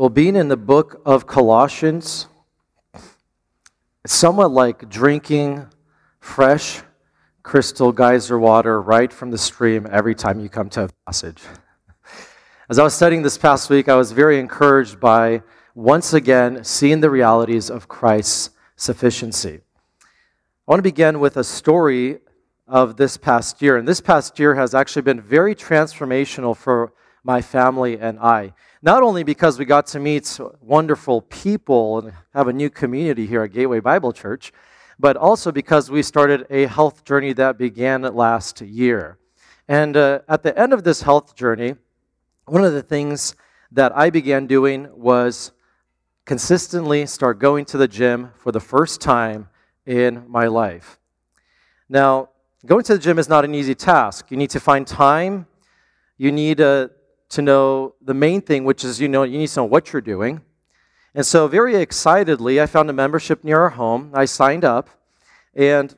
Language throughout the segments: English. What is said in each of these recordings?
Well, being in the book of Colossians, it's somewhat like drinking fresh crystal geyser water right from the stream every time you come to a passage. As I was studying this past week, I was very encouraged by once again seeing the realities of Christ's sufficiency. I want to begin with a story of this past year. And this past year has actually been very transformational for my family and I. Not only because we got to meet wonderful people and have a new community here at Gateway Bible Church, but also because we started a health journey that began last year. And uh, at the end of this health journey, one of the things that I began doing was consistently start going to the gym for the first time in my life. Now, going to the gym is not an easy task. You need to find time. You need uh, to know the main thing, which is you know you need to know what you're doing. And so, very excitedly, I found a membership near our home. I signed up, and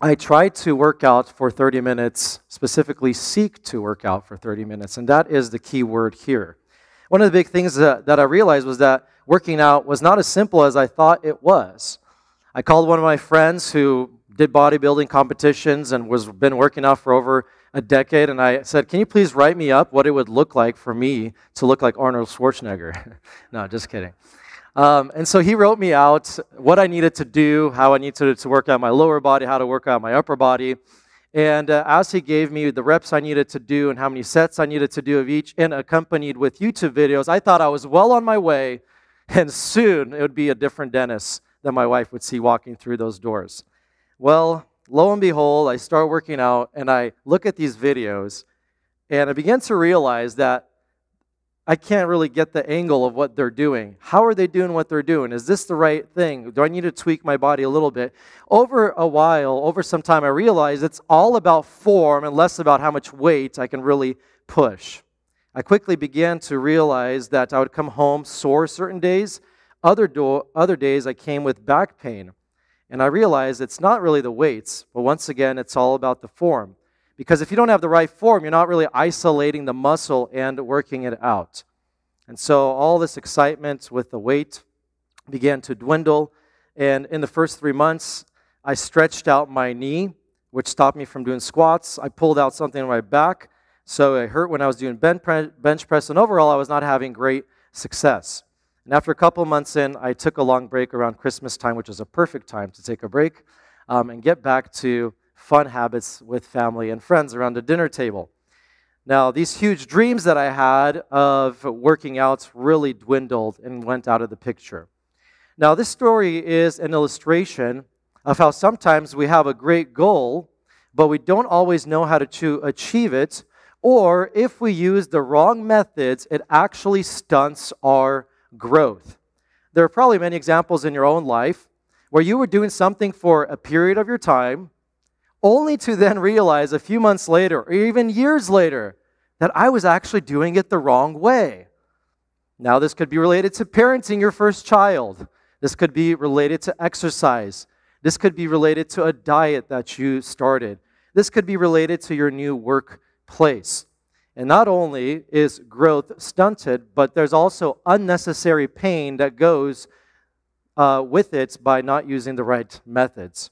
I tried to work out for 30 minutes, specifically seek to work out for 30 minutes. And that is the key word here. One of the big things that, that I realized was that working out was not as simple as I thought it was. I called one of my friends who did bodybuilding competitions and was been working out for over a decade, and I said, Can you please write me up what it would look like for me to look like Arnold Schwarzenegger? no, just kidding. Um, and so he wrote me out what I needed to do, how I needed to, to work out my lower body, how to work out my upper body. And uh, as he gave me the reps I needed to do and how many sets I needed to do of each, and accompanied with YouTube videos, I thought I was well on my way, and soon it would be a different Dennis that my wife would see walking through those doors. Well, lo and behold, I start working out and I look at these videos and I begin to realize that I can't really get the angle of what they're doing. How are they doing what they're doing? Is this the right thing? Do I need to tweak my body a little bit? Over a while, over some time, I realized it's all about form and less about how much weight I can really push. I quickly began to realize that I would come home sore certain days. Other, do- other days, I came with back pain. And I realized it's not really the weights, but once again, it's all about the form. Because if you don't have the right form, you're not really isolating the muscle and working it out. And so all this excitement with the weight began to dwindle. And in the first three months, I stretched out my knee, which stopped me from doing squats. I pulled out something in my back, so it hurt when I was doing bench press. And overall, I was not having great success. And after a couple months in, I took a long break around Christmas time, which was a perfect time to take a break um, and get back to fun habits with family and friends around the dinner table. Now, these huge dreams that I had of working out really dwindled and went out of the picture. Now, this story is an illustration of how sometimes we have a great goal, but we don't always know how to achieve it, or if we use the wrong methods, it actually stunts our growth. There are probably many examples in your own life where you were doing something for a period of your time, only to then realize a few months later or even years later that I was actually doing it the wrong way. Now, this could be related to parenting your first child. This could be related to exercise. This could be related to a diet that you started. This could be related to your new workplace. And not only is growth stunted, but there's also unnecessary pain that goes uh, with it by not using the right methods.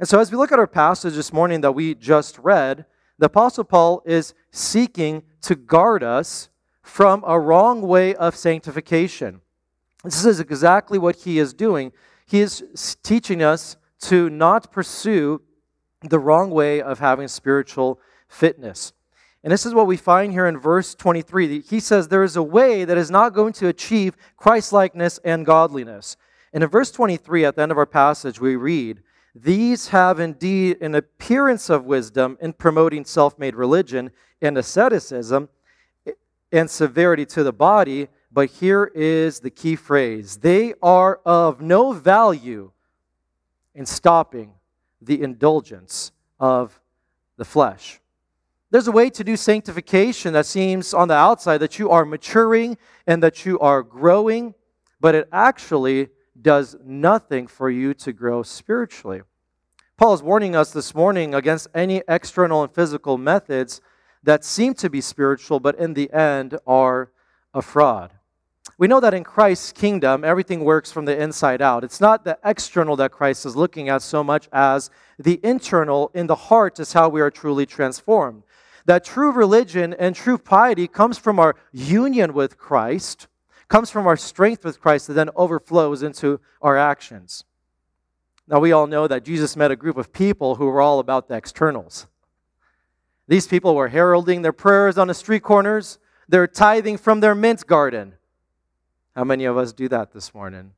And so, as we look at our passage this morning that we just read, the Apostle Paul is seeking to guard us from a wrong way of sanctification. This is exactly what he is doing. He is teaching us to not pursue the wrong way of having spiritual fitness. And this is what we find here in verse 23. He says, There is a way that is not going to achieve Christlikeness and godliness. And in verse 23, at the end of our passage, we read, These have indeed an appearance of wisdom in promoting self made religion and asceticism and severity to the body. But here is the key phrase they are of no value in stopping the indulgence of the flesh. There's a way to do sanctification that seems on the outside that you are maturing and that you are growing, but it actually does nothing for you to grow spiritually. Paul is warning us this morning against any external and physical methods that seem to be spiritual, but in the end are a fraud. We know that in Christ's kingdom, everything works from the inside out. It's not the external that Christ is looking at so much as the internal in the heart is how we are truly transformed. That true religion and true piety comes from our union with Christ, comes from our strength with Christ, that then overflows into our actions. Now, we all know that Jesus met a group of people who were all about the externals. These people were heralding their prayers on the street corners, they're tithing from their mint garden. How many of us do that this morning?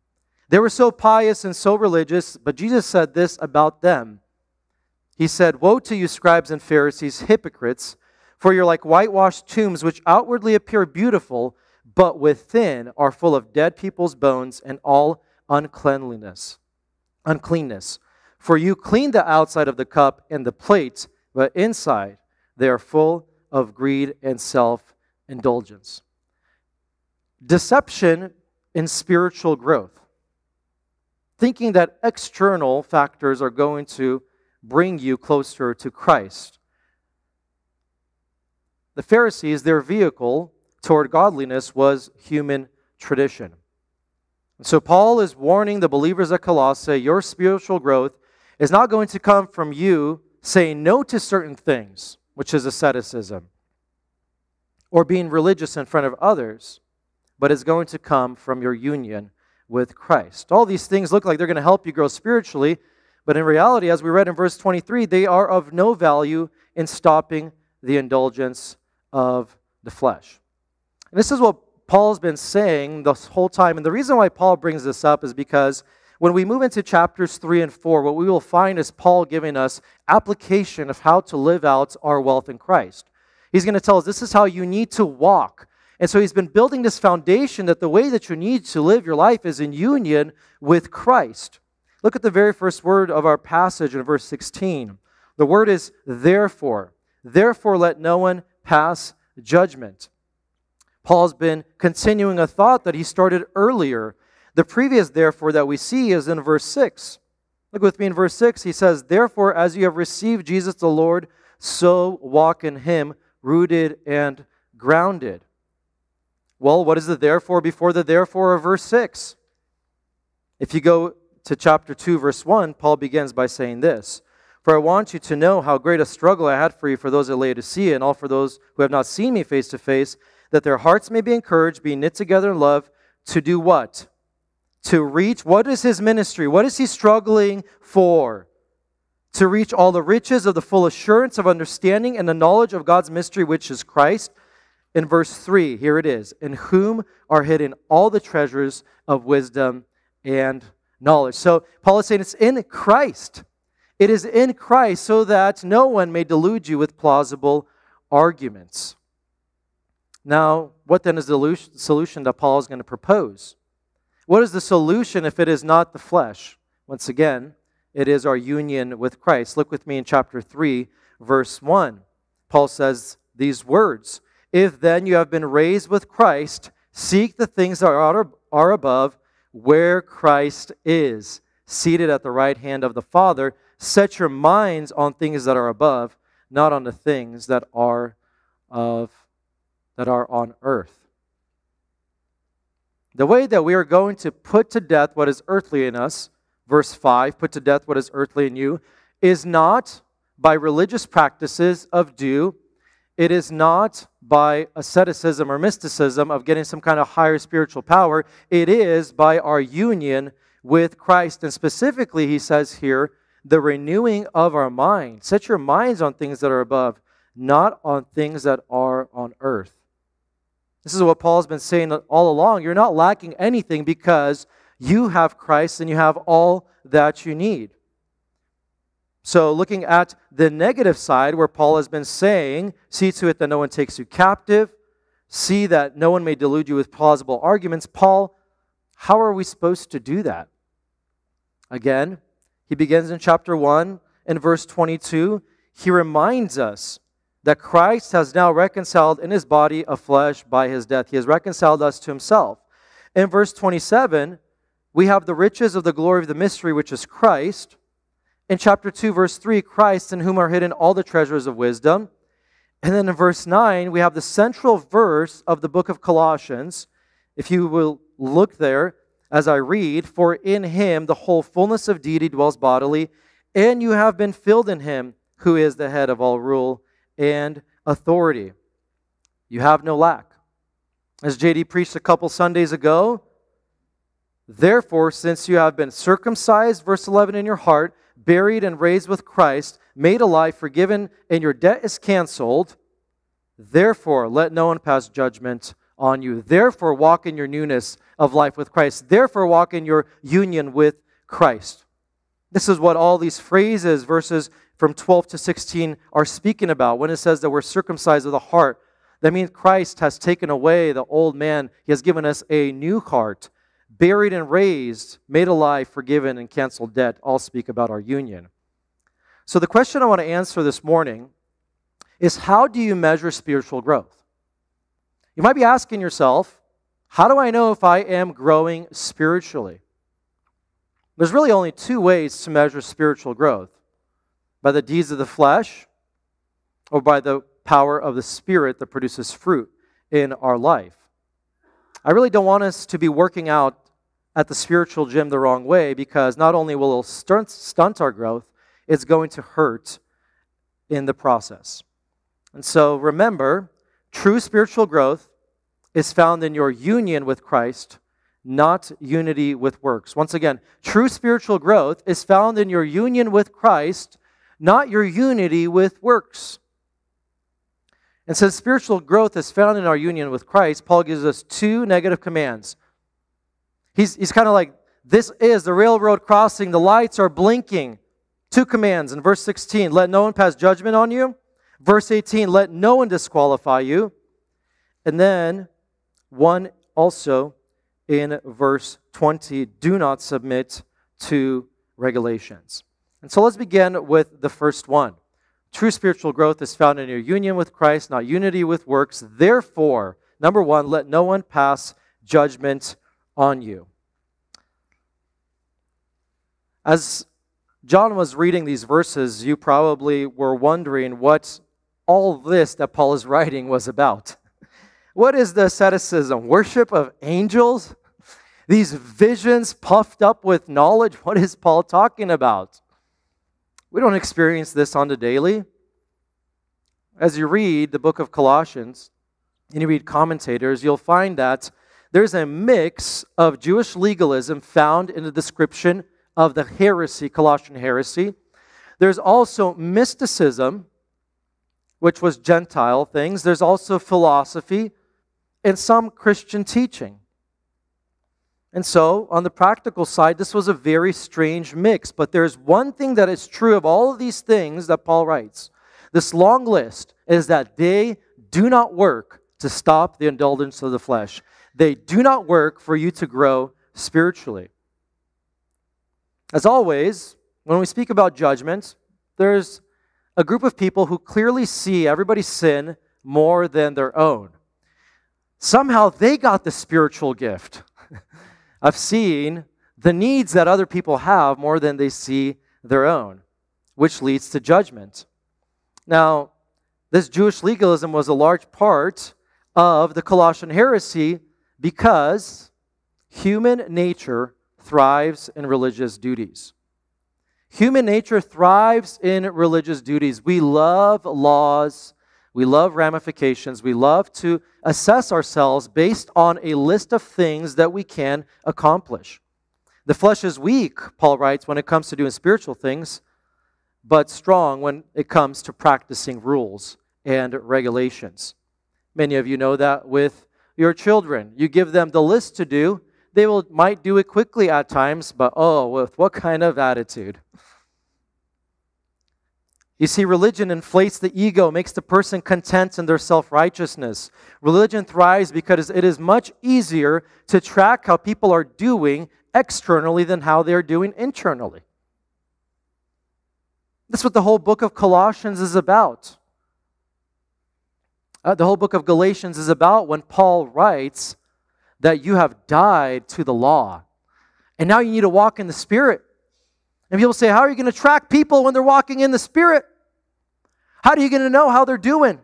They were so pious and so religious, but Jesus said this about them. He said, Woe to you, scribes and Pharisees, hypocrites, for you're like whitewashed tombs, which outwardly appear beautiful, but within are full of dead people's bones and all uncleanliness. Uncleanness. For you clean the outside of the cup and the plate, but inside they are full of greed and self indulgence. Deception in spiritual growth. Thinking that external factors are going to bring you closer to Christ. The Pharisees, their vehicle toward godliness was human tradition. And so Paul is warning the believers at Colossae your spiritual growth is not going to come from you saying no to certain things, which is asceticism, or being religious in front of others but is going to come from your union with Christ. All these things look like they're going to help you grow spiritually, but in reality, as we read in verse 23, they are of no value in stopping the indulgence of the flesh. And this is what Paul's been saying this whole time. And the reason why Paul brings this up is because when we move into chapters 3 and 4, what we will find is Paul giving us application of how to live out our wealth in Christ. He's going to tell us this is how you need to walk and so he's been building this foundation that the way that you need to live your life is in union with Christ. Look at the very first word of our passage in verse 16. The word is therefore. Therefore, let no one pass judgment. Paul's been continuing a thought that he started earlier. The previous therefore that we see is in verse 6. Look with me in verse 6. He says, Therefore, as you have received Jesus the Lord, so walk in him, rooted and grounded. Well, what is the therefore before the therefore of verse 6? If you go to chapter 2, verse 1, Paul begins by saying this For I want you to know how great a struggle I had for you for those at Laodicea, and all for those who have not seen me face to face, that their hearts may be encouraged, being knit together in love, to do what? To reach, what is his ministry? What is he struggling for? To reach all the riches of the full assurance of understanding and the knowledge of God's mystery, which is Christ in verse 3, here it is In whom are hidden all the treasures of wisdom and knowledge. So Paul is saying it's in Christ. It is in Christ so that no one may delude you with plausible arguments. Now, what then is the solution that Paul is going to propose? What is the solution if it is not the flesh? Once again, it is our union with Christ. Look with me in chapter 3, verse 1. Paul says these words if then you have been raised with Christ, seek the things that are, above, where Christ is, seated at the right hand of the Father. Set your minds on things that are above, not on the things that are of that are on earth. The way that we are going to put to death what is earthly in us, verse 5, put to death what is earthly in you, is not by religious practices of do it is not by asceticism or mysticism of getting some kind of higher spiritual power. It is by our union with Christ. And specifically, he says here, the renewing of our mind. Set your minds on things that are above, not on things that are on earth. This is what Paul's been saying all along. You're not lacking anything because you have Christ and you have all that you need. So, looking at the negative side, where Paul has been saying, see to it that no one takes you captive, see that no one may delude you with plausible arguments, Paul, how are we supposed to do that? Again, he begins in chapter 1 in verse 22. He reminds us that Christ has now reconciled in his body of flesh by his death. He has reconciled us to himself. In verse 27, we have the riches of the glory of the mystery, which is Christ in chapter 2, verse 3, Christ, in whom are hidden all the treasures of wisdom. And then in verse 9, we have the central verse of the book of Colossians. if you will look there as I read, for in him the whole fullness of deity dwells bodily, and you have been filled in him who is the head of all rule and authority. You have no lack. As JD preached a couple Sundays ago, therefore, since you have been circumcised, verse 11, in your heart, buried and raised with Christ, made alive, forgiven, and your debt is canceled, therefore, let no one pass judgment on you. Therefore, walk in your newness of life with Christ. Therefore, walk in your union with Christ. This is what all these phrases, verses from 12 to 16, are speaking about. When it says that we're circumcised of the heart, that means Christ has taken away the old man. He has given us a new heart, buried and raised, made alive, forgiven, and canceled debt. All speak about our union. So, the question I want to answer this morning is how do you measure spiritual growth? You might be asking yourself, how do I know if I am growing spiritually? There's really only two ways to measure spiritual growth by the deeds of the flesh or by the power of the Spirit that produces fruit in our life. I really don't want us to be working out at the spiritual gym the wrong way because not only will it stunt, stunt our growth, it's going to hurt in the process. And so remember, True spiritual growth is found in your union with Christ, not unity with works. Once again, true spiritual growth is found in your union with Christ, not your unity with works. And since spiritual growth is found in our union with Christ, Paul gives us two negative commands. He's, he's kind of like, this is the railroad crossing, the lights are blinking. Two commands in verse 16 let no one pass judgment on you Verse 18, let no one disqualify you. And then one also in verse 20, do not submit to regulations. And so let's begin with the first one. True spiritual growth is found in your union with Christ, not unity with works. Therefore, number one, let no one pass judgment on you. As John was reading these verses, you probably were wondering what all this that Paul is writing was about. What is the asceticism? Worship of angels? These visions puffed up with knowledge? What is Paul talking about? We don't experience this on the daily. As you read the book of Colossians and you read commentators, you'll find that there's a mix of Jewish legalism found in the description of the heresy, Colossian heresy. There's also mysticism which was Gentile things. There's also philosophy and some Christian teaching. And so, on the practical side, this was a very strange mix. But there's one thing that is true of all of these things that Paul writes. This long list is that they do not work to stop the indulgence of the flesh, they do not work for you to grow spiritually. As always, when we speak about judgment, there's a group of people who clearly see everybody's sin more than their own. Somehow they got the spiritual gift of seeing the needs that other people have more than they see their own, which leads to judgment. Now, this Jewish legalism was a large part of the Colossian heresy because human nature thrives in religious duties. Human nature thrives in religious duties. We love laws, we love ramifications, we love to assess ourselves based on a list of things that we can accomplish. The flesh is weak, Paul writes, when it comes to doing spiritual things, but strong when it comes to practicing rules and regulations. Many of you know that with your children. You give them the list to do, they will, might do it quickly at times, but oh, with what kind of attitude? You see, religion inflates the ego, makes the person content in their self righteousness. Religion thrives because it is much easier to track how people are doing externally than how they're doing internally. That's what the whole book of Colossians is about. Uh, the whole book of Galatians is about when Paul writes that you have died to the law. And now you need to walk in the Spirit. And people say, How are you going to track people when they're walking in the Spirit? How are you going to know how they're doing?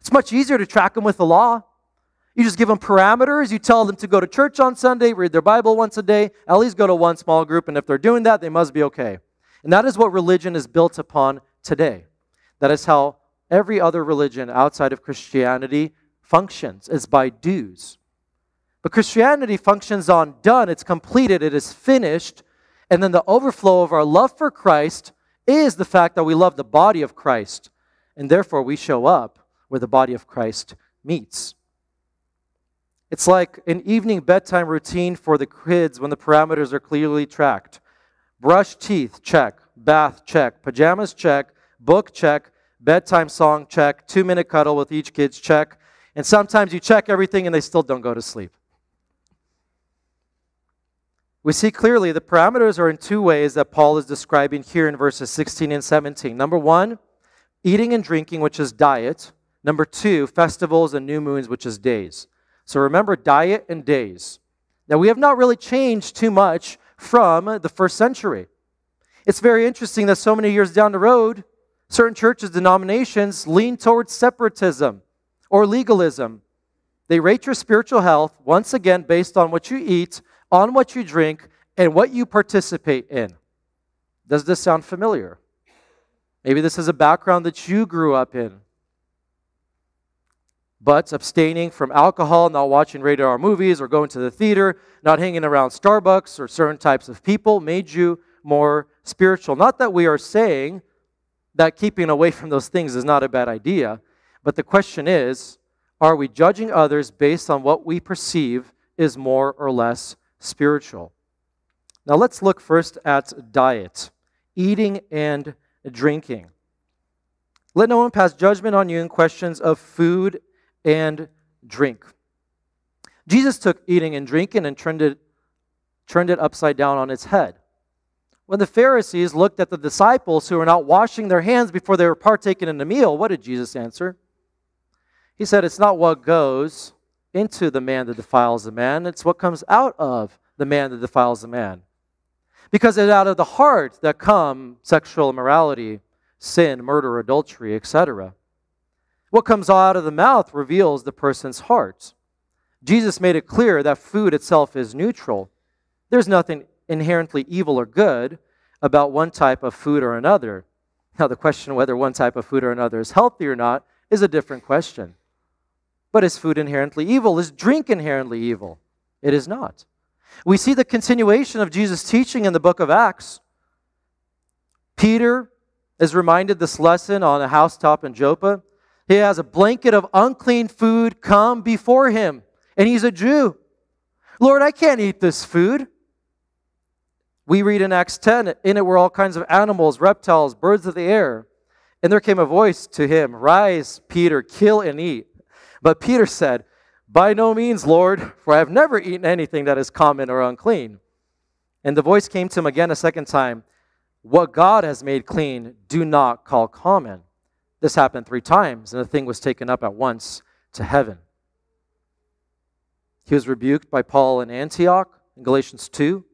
It's much easier to track them with the law. You just give them parameters. You tell them to go to church on Sunday, read their Bible once a day, at least go to one small group, and if they're doing that, they must be okay. And that is what religion is built upon today. That is how every other religion outside of Christianity functions, is by dues. But Christianity functions on done, it's completed, it is finished. And then the overflow of our love for Christ is the fact that we love the body of Christ. And therefore, we show up where the body of Christ meets. It's like an evening bedtime routine for the kids when the parameters are clearly tracked. Brush teeth, check. Bath, check. Pajamas, check. Book, check. Bedtime song, check. Two minute cuddle with each kid's check. And sometimes you check everything and they still don't go to sleep. We see clearly the parameters are in two ways that Paul is describing here in verses 16 and 17. Number one, eating and drinking, which is diet. Number two, festivals and new moons, which is days. So remember diet and days. Now, we have not really changed too much from the first century. It's very interesting that so many years down the road, certain churches, denominations lean towards separatism or legalism. They rate your spiritual health, once again, based on what you eat, on what you drink, and what you participate in. Does this sound familiar? Maybe this is a background that you grew up in. But abstaining from alcohol, not watching rated R movies or going to the theater, not hanging around Starbucks or certain types of people made you more spiritual. Not that we are saying that keeping away from those things is not a bad idea, but the question is are we judging others based on what we perceive is more or less spiritual? Now let's look first at diet, eating and drinking. Let no one pass judgment on you in questions of food and drink. Jesus took eating and drinking and turned it, turned it upside down on its head. When the Pharisees looked at the disciples who were not washing their hands before they were partaking in the meal, what did Jesus answer? He said, It's not what goes into the man that defiles the man, it's what comes out of the man that defiles the man. Because it's out of the heart that come sexual immorality, sin, murder, adultery, etc. What comes out of the mouth reveals the person's heart. Jesus made it clear that food itself is neutral. There's nothing inherently evil or good about one type of food or another. Now, the question whether one type of food or another is healthy or not is a different question. But is food inherently evil? Is drink inherently evil? It is not. We see the continuation of Jesus' teaching in the book of Acts. Peter is reminded this lesson on a housetop in Joppa. He has a blanket of unclean food come before him, and he's a Jew. Lord, I can't eat this food. We read in Acts 10, in it were all kinds of animals, reptiles, birds of the air. And there came a voice to him, Rise, Peter, kill and eat. But Peter said, By no means, Lord, for I have never eaten anything that is common or unclean. And the voice came to him again a second time, What God has made clean, do not call common. This happened three times, and the thing was taken up at once to heaven. He was rebuked by Paul in Antioch in Galatians 2.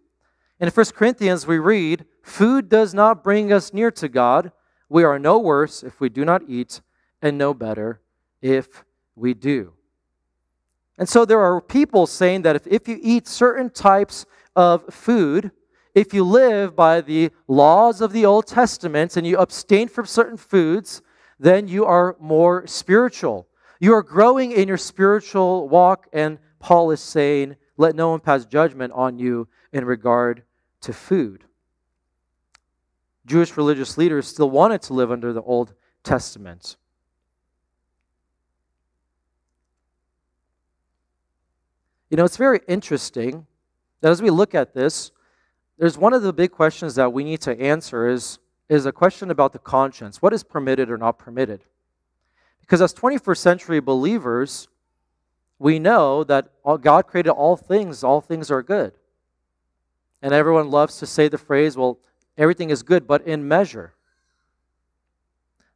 In 1 Corinthians, we read, Food does not bring us near to God. We are no worse if we do not eat, and no better if we do. And so there are people saying that if, if you eat certain types of food, if you live by the laws of the Old Testament and you abstain from certain foods, then you are more spiritual. You are growing in your spiritual walk, and Paul is saying, let no one pass judgment on you in regard to food. Jewish religious leaders still wanted to live under the Old Testament. You know, it's very interesting that as we look at this, there's one of the big questions that we need to answer is is a question about the conscience. What is permitted or not permitted? Because as 21st century believers, we know that God created all things, all things are good. And everyone loves to say the phrase, well, everything is good, but in measure.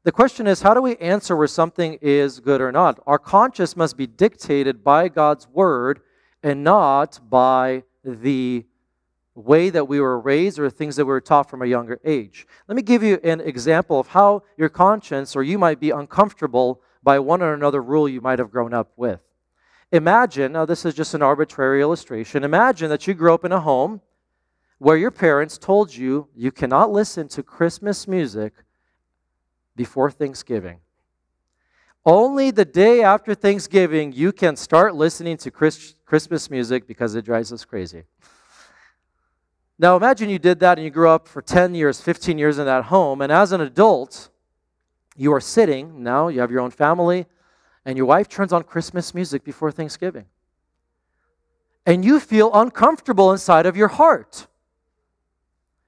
The question is, how do we answer where something is good or not? Our conscience must be dictated by God's word and not by the way that we were raised or things that we were taught from a younger age. Let me give you an example of how your conscience or you might be uncomfortable by one or another rule you might have grown up with. Imagine, now this is just an arbitrary illustration, imagine that you grew up in a home where your parents told you you cannot listen to Christmas music before Thanksgiving. Only the day after Thanksgiving you can start listening to Christmas music because it drives us crazy. Now imagine you did that and you grew up for 10 years, 15 years in that home, and as an adult, you are sitting, now you have your own family, and your wife turns on Christmas music before Thanksgiving. And you feel uncomfortable inside of your heart.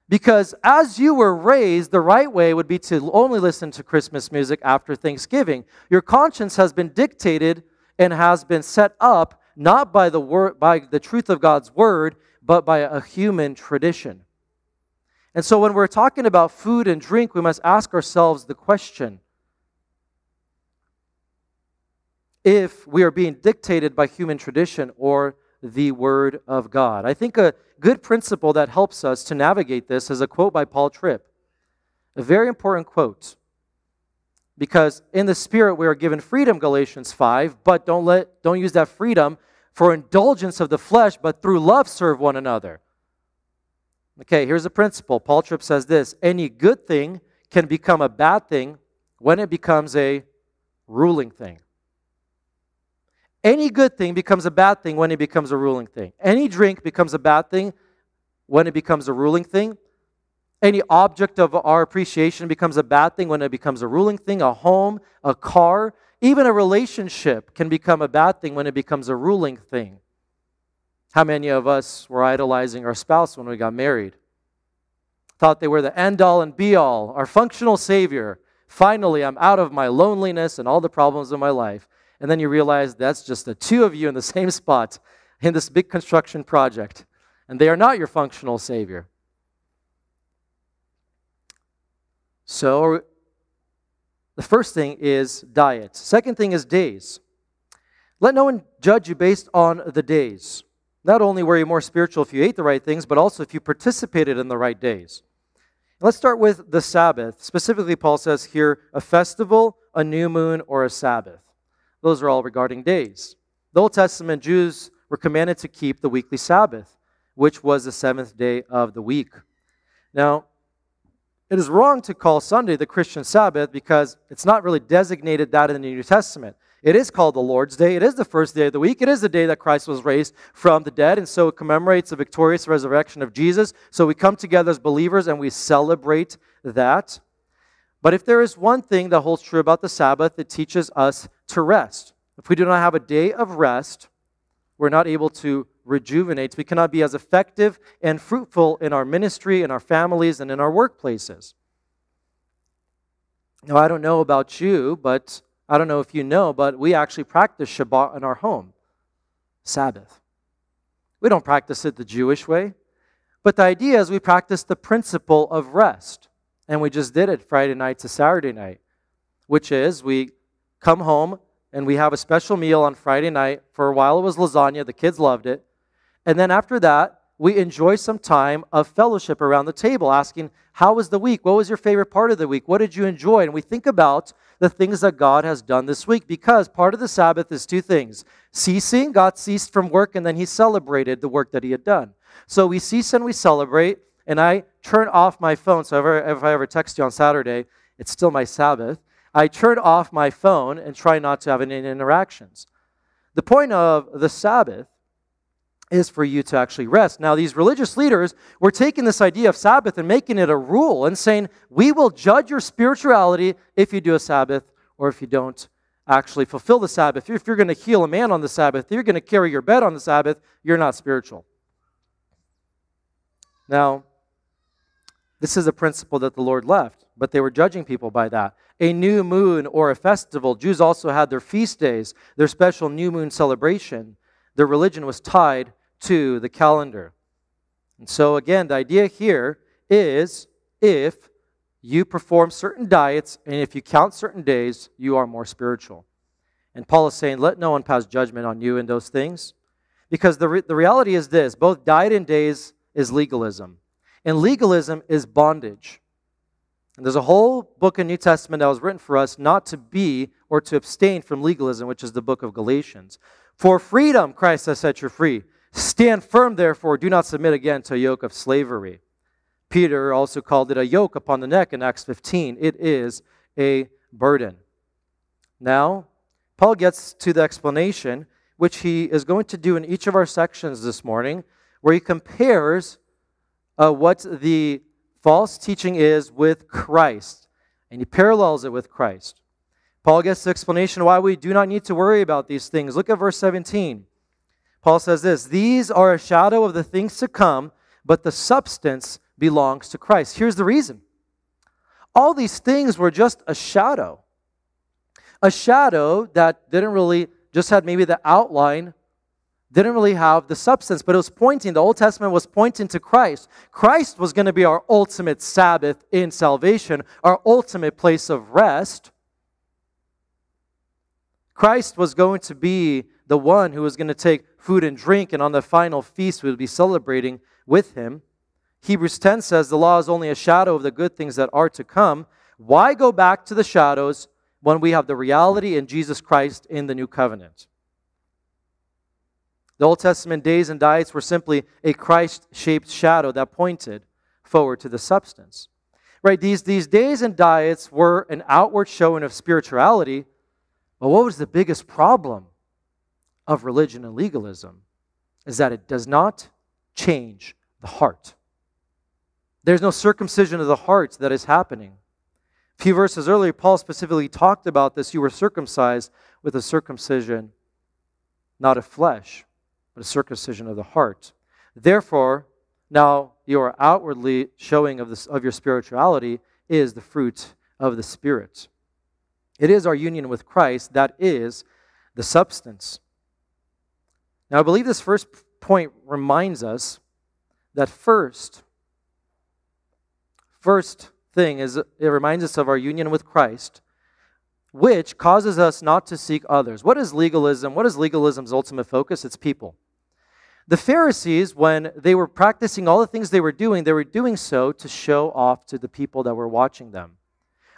Because as you were raised, the right way would be to only listen to Christmas music after Thanksgiving. Your conscience has been dictated and has been set up not by the word by the truth of God's word, but by a human tradition. And so when we're talking about food and drink, we must ask ourselves the question if we are being dictated by human tradition or the Word of God. I think a good principle that helps us to navigate this is a quote by Paul Tripp. A very important quote. Because in the spirit we are given freedom, Galatians 5, but don't let don't use that freedom for indulgence of the flesh, but through love serve one another. Okay, here's a principle. Paul Tripp says this any good thing can become a bad thing when it becomes a ruling thing. Any good thing becomes a bad thing when it becomes a ruling thing. Any drink becomes a bad thing when it becomes a ruling thing. Any object of our appreciation becomes a bad thing when it becomes a ruling thing. A home, a car, even a relationship can become a bad thing when it becomes a ruling thing. How many of us were idolizing our spouse when we got married? Thought they were the end all and be all, our functional savior. Finally, I'm out of my loneliness and all the problems of my life. And then you realize that's just the two of you in the same spot in this big construction project. And they are not your functional Savior. So, the first thing is diet. Second thing is days. Let no one judge you based on the days. Not only were you more spiritual if you ate the right things, but also if you participated in the right days. Let's start with the Sabbath. Specifically, Paul says here a festival, a new moon, or a Sabbath. Those are all regarding days. The Old Testament Jews were commanded to keep the weekly Sabbath, which was the seventh day of the week. Now, it is wrong to call Sunday the Christian Sabbath because it's not really designated that in the New Testament. It is called the Lord's Day. It is the first day of the week. It is the day that Christ was raised from the dead. And so it commemorates the victorious resurrection of Jesus. So we come together as believers and we celebrate that. But if there is one thing that holds true about the Sabbath, it teaches us to rest. If we do not have a day of rest, we're not able to rejuvenate. We cannot be as effective and fruitful in our ministry, in our families, and in our workplaces. Now, I don't know about you, but I don't know if you know, but we actually practice Shabbat in our home, Sabbath. We don't practice it the Jewish way, but the idea is we practice the principle of rest. And we just did it Friday night to Saturday night, which is we come home and we have a special meal on Friday night. For a while, it was lasagna. The kids loved it. And then after that, we enjoy some time of fellowship around the table, asking, How was the week? What was your favorite part of the week? What did you enjoy? And we think about the things that God has done this week because part of the Sabbath is two things ceasing, God ceased from work, and then he celebrated the work that he had done. So we cease and we celebrate, and I turn off my phone. So if I, ever, text you on Saturday, it's still my Sabbath. I turn off my phone and try not to have any interactions. The point of the Sabbath is for you to actually rest. Now, these religious leaders were taking this idea of Sabbath and making it a rule and saying, we will judge your spirituality if you do a Sabbath or if you don't actually fulfill the Sabbath. If you're going to heal a man on the Sabbath, if you're going to carry your bed on the Sabbath, you're not spiritual. Now, this is a principle that the Lord left, but they were judging people by that. A new moon or a festival, Jews also had their feast days, their special new moon celebration. Their religion was tied to the calendar. And so, again, the idea here is if you perform certain diets and if you count certain days, you are more spiritual. And Paul is saying, let no one pass judgment on you in those things. Because the, re- the reality is this both diet and days is legalism. And legalism is bondage. And there's a whole book in New Testament that was written for us not to be or to abstain from legalism, which is the book of Galatians. For freedom, Christ has set you free. Stand firm, therefore, do not submit again to a yoke of slavery. Peter also called it a yoke upon the neck in Acts 15. It is a burden. Now, Paul gets to the explanation, which he is going to do in each of our sections this morning, where he compares uh, what the false teaching is with Christ, and he parallels it with Christ. Paul gets the explanation why we do not need to worry about these things. Look at verse 17. Paul says this These are a shadow of the things to come, but the substance belongs to Christ. Here's the reason all these things were just a shadow. A shadow that didn't really, just had maybe the outline, didn't really have the substance, but it was pointing, the Old Testament was pointing to Christ. Christ was going to be our ultimate Sabbath in salvation, our ultimate place of rest. Christ was going to be the one who was going to take food and drink, and on the final feast, we would be celebrating with him. Hebrews 10 says the law is only a shadow of the good things that are to come. Why go back to the shadows when we have the reality in Jesus Christ in the new covenant? The Old Testament days and diets were simply a Christ shaped shadow that pointed forward to the substance. Right? These, these days and diets were an outward showing of spirituality, but what was the biggest problem of religion and legalism? Is that it does not change the heart. There's no circumcision of the heart that is happening. A few verses earlier, Paul specifically talked about this. You were circumcised with a circumcision, not of flesh, but a circumcision of the heart. Therefore, now your outwardly showing of, this, of your spirituality is the fruit of the Spirit. It is our union with Christ that is the substance. Now, I believe this first point reminds us that first, First thing is it reminds us of our union with Christ, which causes us not to seek others. What is legalism? What is legalism's ultimate focus? It's people. The Pharisees, when they were practicing all the things they were doing, they were doing so to show off to the people that were watching them.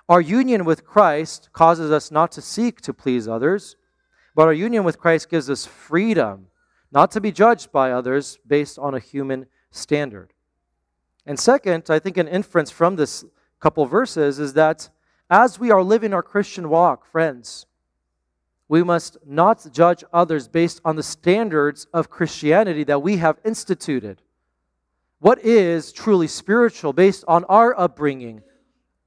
Our union with Christ causes us not to seek to please others, but our union with Christ gives us freedom not to be judged by others based on a human standard. And second, I think an inference from this couple verses is that as we are living our Christian walk, friends, we must not judge others based on the standards of Christianity that we have instituted. What is truly spiritual based on our upbringing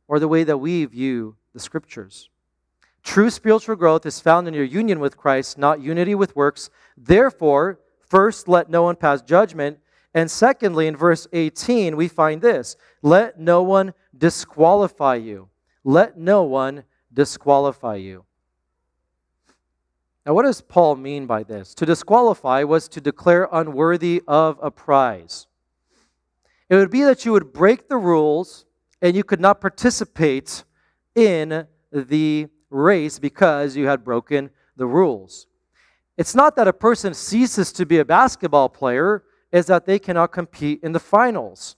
or the way that we view the scriptures? True spiritual growth is found in your union with Christ, not unity with works. Therefore, first let no one pass judgment and secondly, in verse 18, we find this let no one disqualify you. Let no one disqualify you. Now, what does Paul mean by this? To disqualify was to declare unworthy of a prize. It would be that you would break the rules and you could not participate in the race because you had broken the rules. It's not that a person ceases to be a basketball player is that they cannot compete in the finals.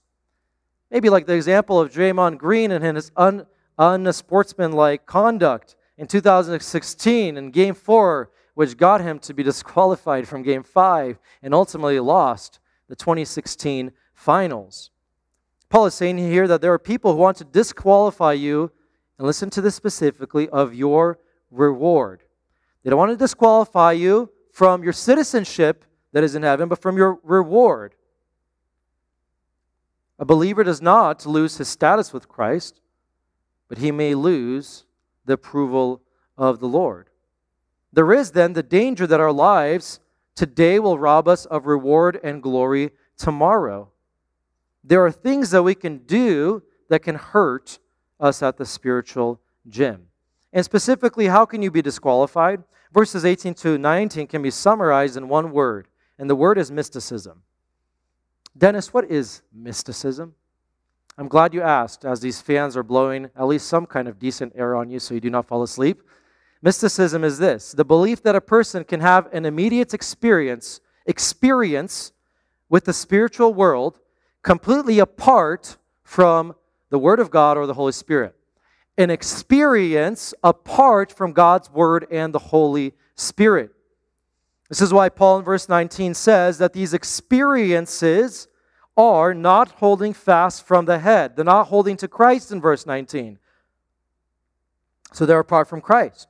Maybe like the example of Draymond Green and his un, unsportsmanlike conduct in 2016 in Game 4, which got him to be disqualified from Game 5 and ultimately lost the 2016 finals. Paul is saying here that there are people who want to disqualify you, and listen to this specifically, of your reward. They don't want to disqualify you from your citizenship that is in heaven, but from your reward. A believer does not lose his status with Christ, but he may lose the approval of the Lord. There is then the danger that our lives today will rob us of reward and glory tomorrow. There are things that we can do that can hurt us at the spiritual gym. And specifically, how can you be disqualified? Verses 18 to 19 can be summarized in one word and the word is mysticism. Dennis, what is mysticism? I'm glad you asked, as these fans are blowing at least some kind of decent air on you so you do not fall asleep. Mysticism is this the belief that a person can have an immediate experience, experience with the spiritual world completely apart from the Word of God or the Holy Spirit. An experience apart from God's Word and the Holy Spirit. This is why Paul in verse 19 says that these experiences are not holding fast from the head. They're not holding to Christ in verse 19. So they're apart from Christ.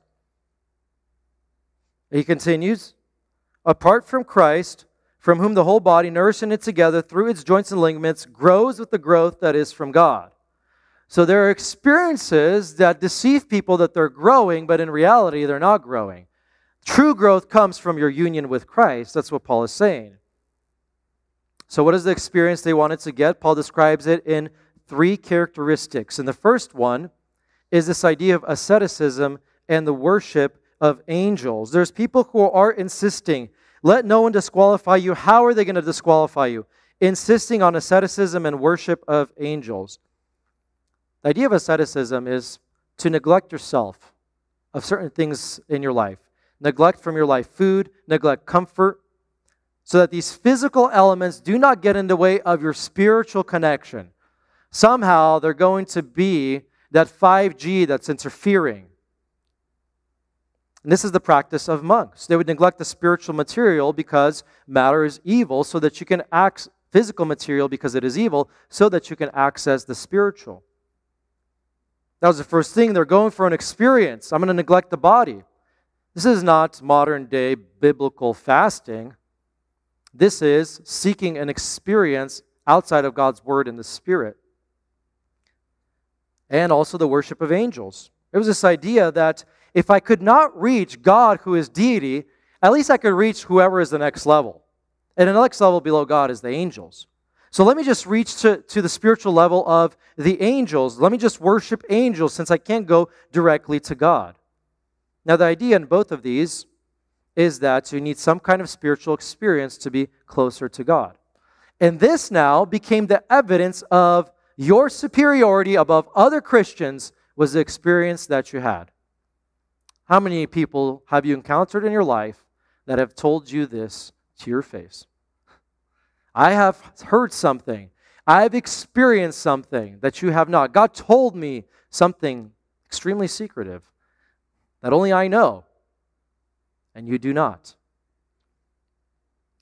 He continues, apart from Christ, from whom the whole body, nourishing it together through its joints and ligaments, grows with the growth that is from God. So there are experiences that deceive people that they're growing, but in reality, they're not growing. True growth comes from your union with Christ. That's what Paul is saying. So, what is the experience they wanted to get? Paul describes it in three characteristics. And the first one is this idea of asceticism and the worship of angels. There's people who are insisting, let no one disqualify you. How are they going to disqualify you? Insisting on asceticism and worship of angels. The idea of asceticism is to neglect yourself of certain things in your life. Neglect from your life food, neglect comfort, so that these physical elements do not get in the way of your spiritual connection. Somehow they're going to be that 5G that's interfering. And this is the practice of monks. They would neglect the spiritual material because matter is evil, so that you can access physical material because it is evil, so that you can access the spiritual. That was the first thing. They're going for an experience. I'm going to neglect the body. This is not modern day biblical fasting. This is seeking an experience outside of God's word and the Spirit. And also the worship of angels. It was this idea that if I could not reach God, who is deity, at least I could reach whoever is the next level. And the next level below God is the angels. So let me just reach to, to the spiritual level of the angels. Let me just worship angels since I can't go directly to God. Now, the idea in both of these is that you need some kind of spiritual experience to be closer to God. And this now became the evidence of your superiority above other Christians was the experience that you had. How many people have you encountered in your life that have told you this to your face? I have heard something. I've experienced something that you have not. God told me something extremely secretive that only I know, and you do not.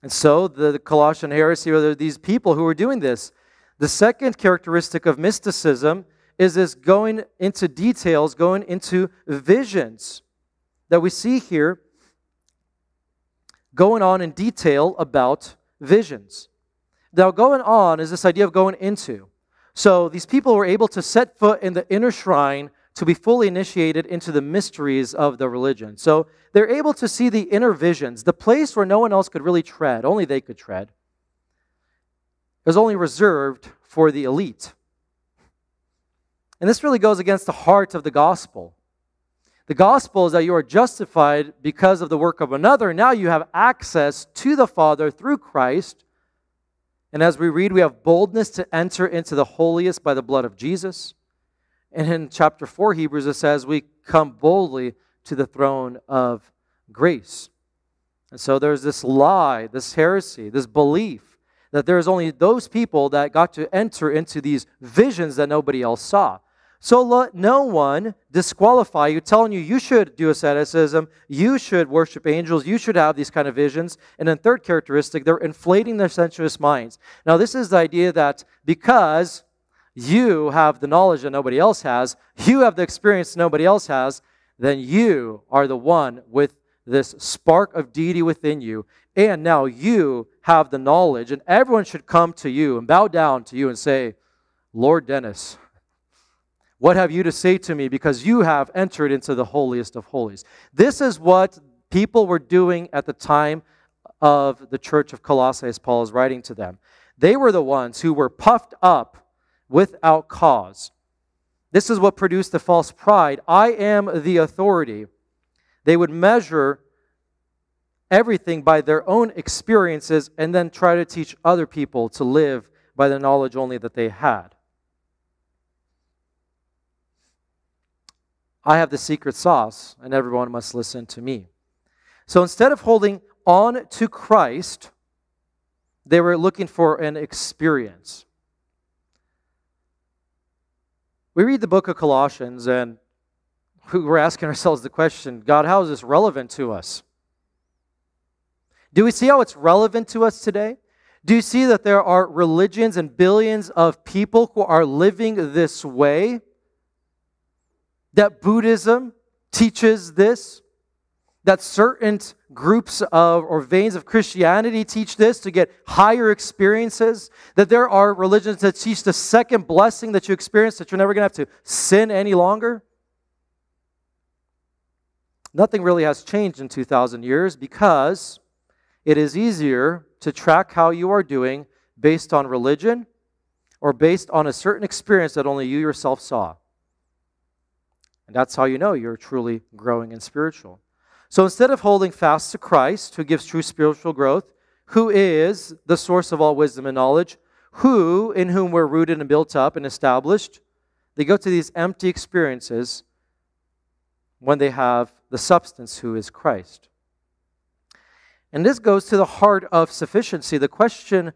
And so the Colossian heresy, or these people who are doing this, the second characteristic of mysticism is this going into details, going into visions that we see here going on in detail about visions. Now, going on is this idea of going into. So these people were able to set foot in the inner shrine to be fully initiated into the mysteries of the religion. So they're able to see the inner visions, the place where no one else could really tread, only they could tread. It was only reserved for the elite. And this really goes against the heart of the gospel. The gospel is that you are justified because of the work of another. Now you have access to the Father through Christ and as we read, we have boldness to enter into the holiest by the blood of Jesus. And in chapter 4, Hebrews, it says, we come boldly to the throne of grace. And so there's this lie, this heresy, this belief that there's only those people that got to enter into these visions that nobody else saw. So let no one disqualify you, telling you you should do asceticism, you should worship angels, you should have these kind of visions. And then, third characteristic, they're inflating their sensuous minds. Now, this is the idea that because you have the knowledge that nobody else has, you have the experience nobody else has, then you are the one with this spark of deity within you. And now you have the knowledge, and everyone should come to you and bow down to you and say, Lord Dennis, what have you to say to me? Because you have entered into the holiest of holies. This is what people were doing at the time of the church of Colossae, as Paul is writing to them. They were the ones who were puffed up without cause. This is what produced the false pride. I am the authority. They would measure everything by their own experiences and then try to teach other people to live by the knowledge only that they had. I have the secret sauce, and everyone must listen to me. So instead of holding on to Christ, they were looking for an experience. We read the book of Colossians, and we're asking ourselves the question God, how is this relevant to us? Do we see how it's relevant to us today? Do you see that there are religions and billions of people who are living this way? That Buddhism teaches this? That certain groups of or veins of Christianity teach this to get higher experiences? That there are religions that teach the second blessing that you experience that you're never going to have to sin any longer? Nothing really has changed in 2,000 years because it is easier to track how you are doing based on religion or based on a certain experience that only you yourself saw. And that's how you know you're truly growing in spiritual. So instead of holding fast to Christ, who gives true spiritual growth, who is the source of all wisdom and knowledge, who in whom we're rooted and built up and established, they go to these empty experiences when they have the substance who is Christ. And this goes to the heart of sufficiency. The question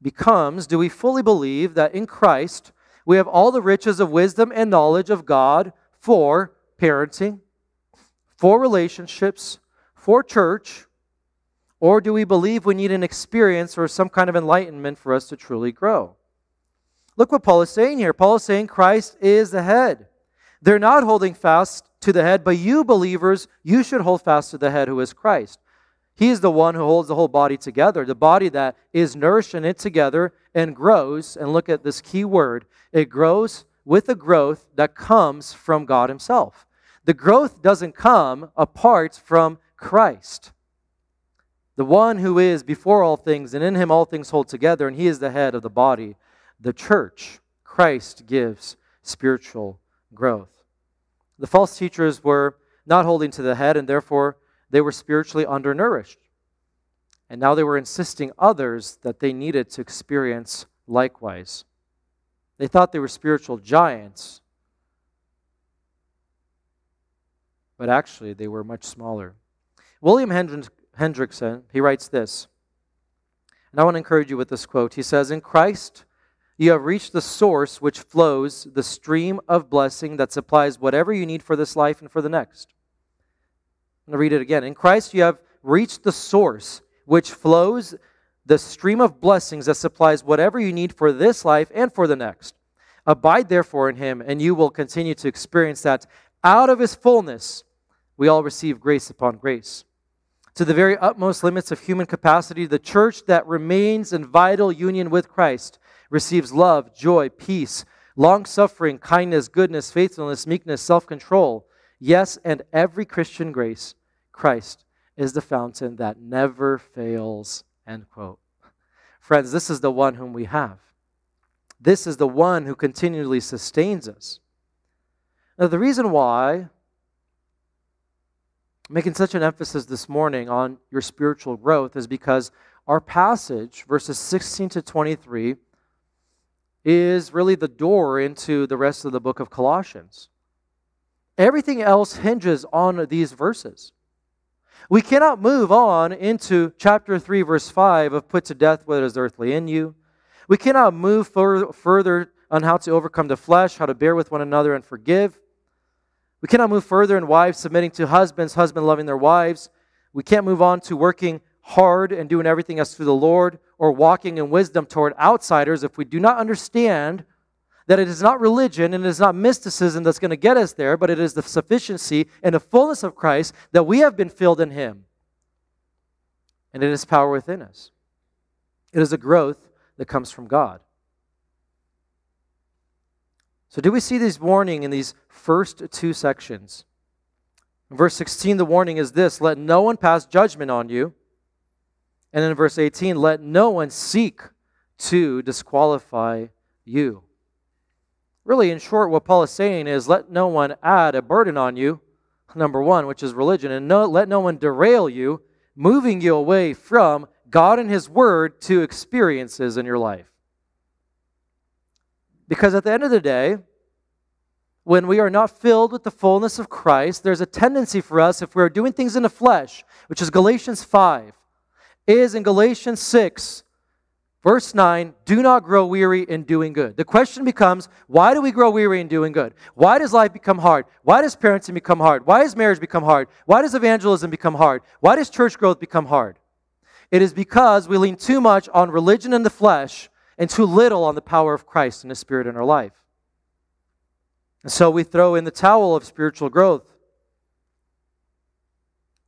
becomes do we fully believe that in Christ we have all the riches of wisdom and knowledge of God for parenting, for relationships, for church? Or do we believe we need an experience or some kind of enlightenment for us to truly grow? Look what Paul is saying here. Paul is saying Christ is the head. They're not holding fast to the head, but you believers, you should hold fast to the head who is Christ. He is the one who holds the whole body together, the body that is nourished and it together and grows. And look at this key word it grows with a growth that comes from God Himself. The growth doesn't come apart from Christ, the one who is before all things, and in Him all things hold together, and He is the head of the body, the church. Christ gives spiritual growth. The false teachers were not holding to the head, and therefore they were spiritually undernourished. And now they were insisting others that they needed to experience likewise. They thought they were spiritual giants, but actually they were much smaller. William Hendriksen, he writes this, and I want to encourage you with this quote. He says, In Christ, you have reached the source which flows the stream of blessing that supplies whatever you need for this life and for the next. I'm going to read it again. In Christ, you have reached the source which flows the stream of blessings that supplies whatever you need for this life and for the next. Abide therefore in him, and you will continue to experience that out of his fullness we all receive grace upon grace. To the very utmost limits of human capacity, the church that remains in vital union with Christ receives love, joy, peace, long suffering, kindness, goodness, faithfulness, meekness, self control Yes, and every Christian grace, Christ is the fountain that never fails. End quote. Friends, this is the one whom we have. This is the one who continually sustains us. Now, the reason why making such an emphasis this morning on your spiritual growth is because our passage, verses 16 to 23, is really the door into the rest of the book of Colossians. Everything else hinges on these verses. We cannot move on into chapter 3, verse 5 of put to death what is earthly in you. We cannot move further on how to overcome the flesh, how to bear with one another and forgive. We cannot move further in wives submitting to husbands, husband loving their wives. We can't move on to working hard and doing everything as to the Lord or walking in wisdom toward outsiders if we do not understand that it is not religion and it is not mysticism that's going to get us there, but it is the sufficiency and the fullness of Christ that we have been filled in Him. And it is power within us. It is a growth that comes from God. So, do we see this warning in these first two sections? In verse 16, the warning is this let no one pass judgment on you. And in verse 18, let no one seek to disqualify you. Really, in short, what Paul is saying is let no one add a burden on you, number one, which is religion, and no, let no one derail you, moving you away from God and His Word to experiences in your life. Because at the end of the day, when we are not filled with the fullness of Christ, there's a tendency for us, if we're doing things in the flesh, which is Galatians 5, is in Galatians 6, Verse 9, do not grow weary in doing good. The question becomes, why do we grow weary in doing good? Why does life become hard? Why does parenting become hard? Why does marriage become hard? Why does evangelism become hard? Why does church growth become hard? It is because we lean too much on religion and the flesh and too little on the power of Christ and His Spirit in our life. And so we throw in the towel of spiritual growth.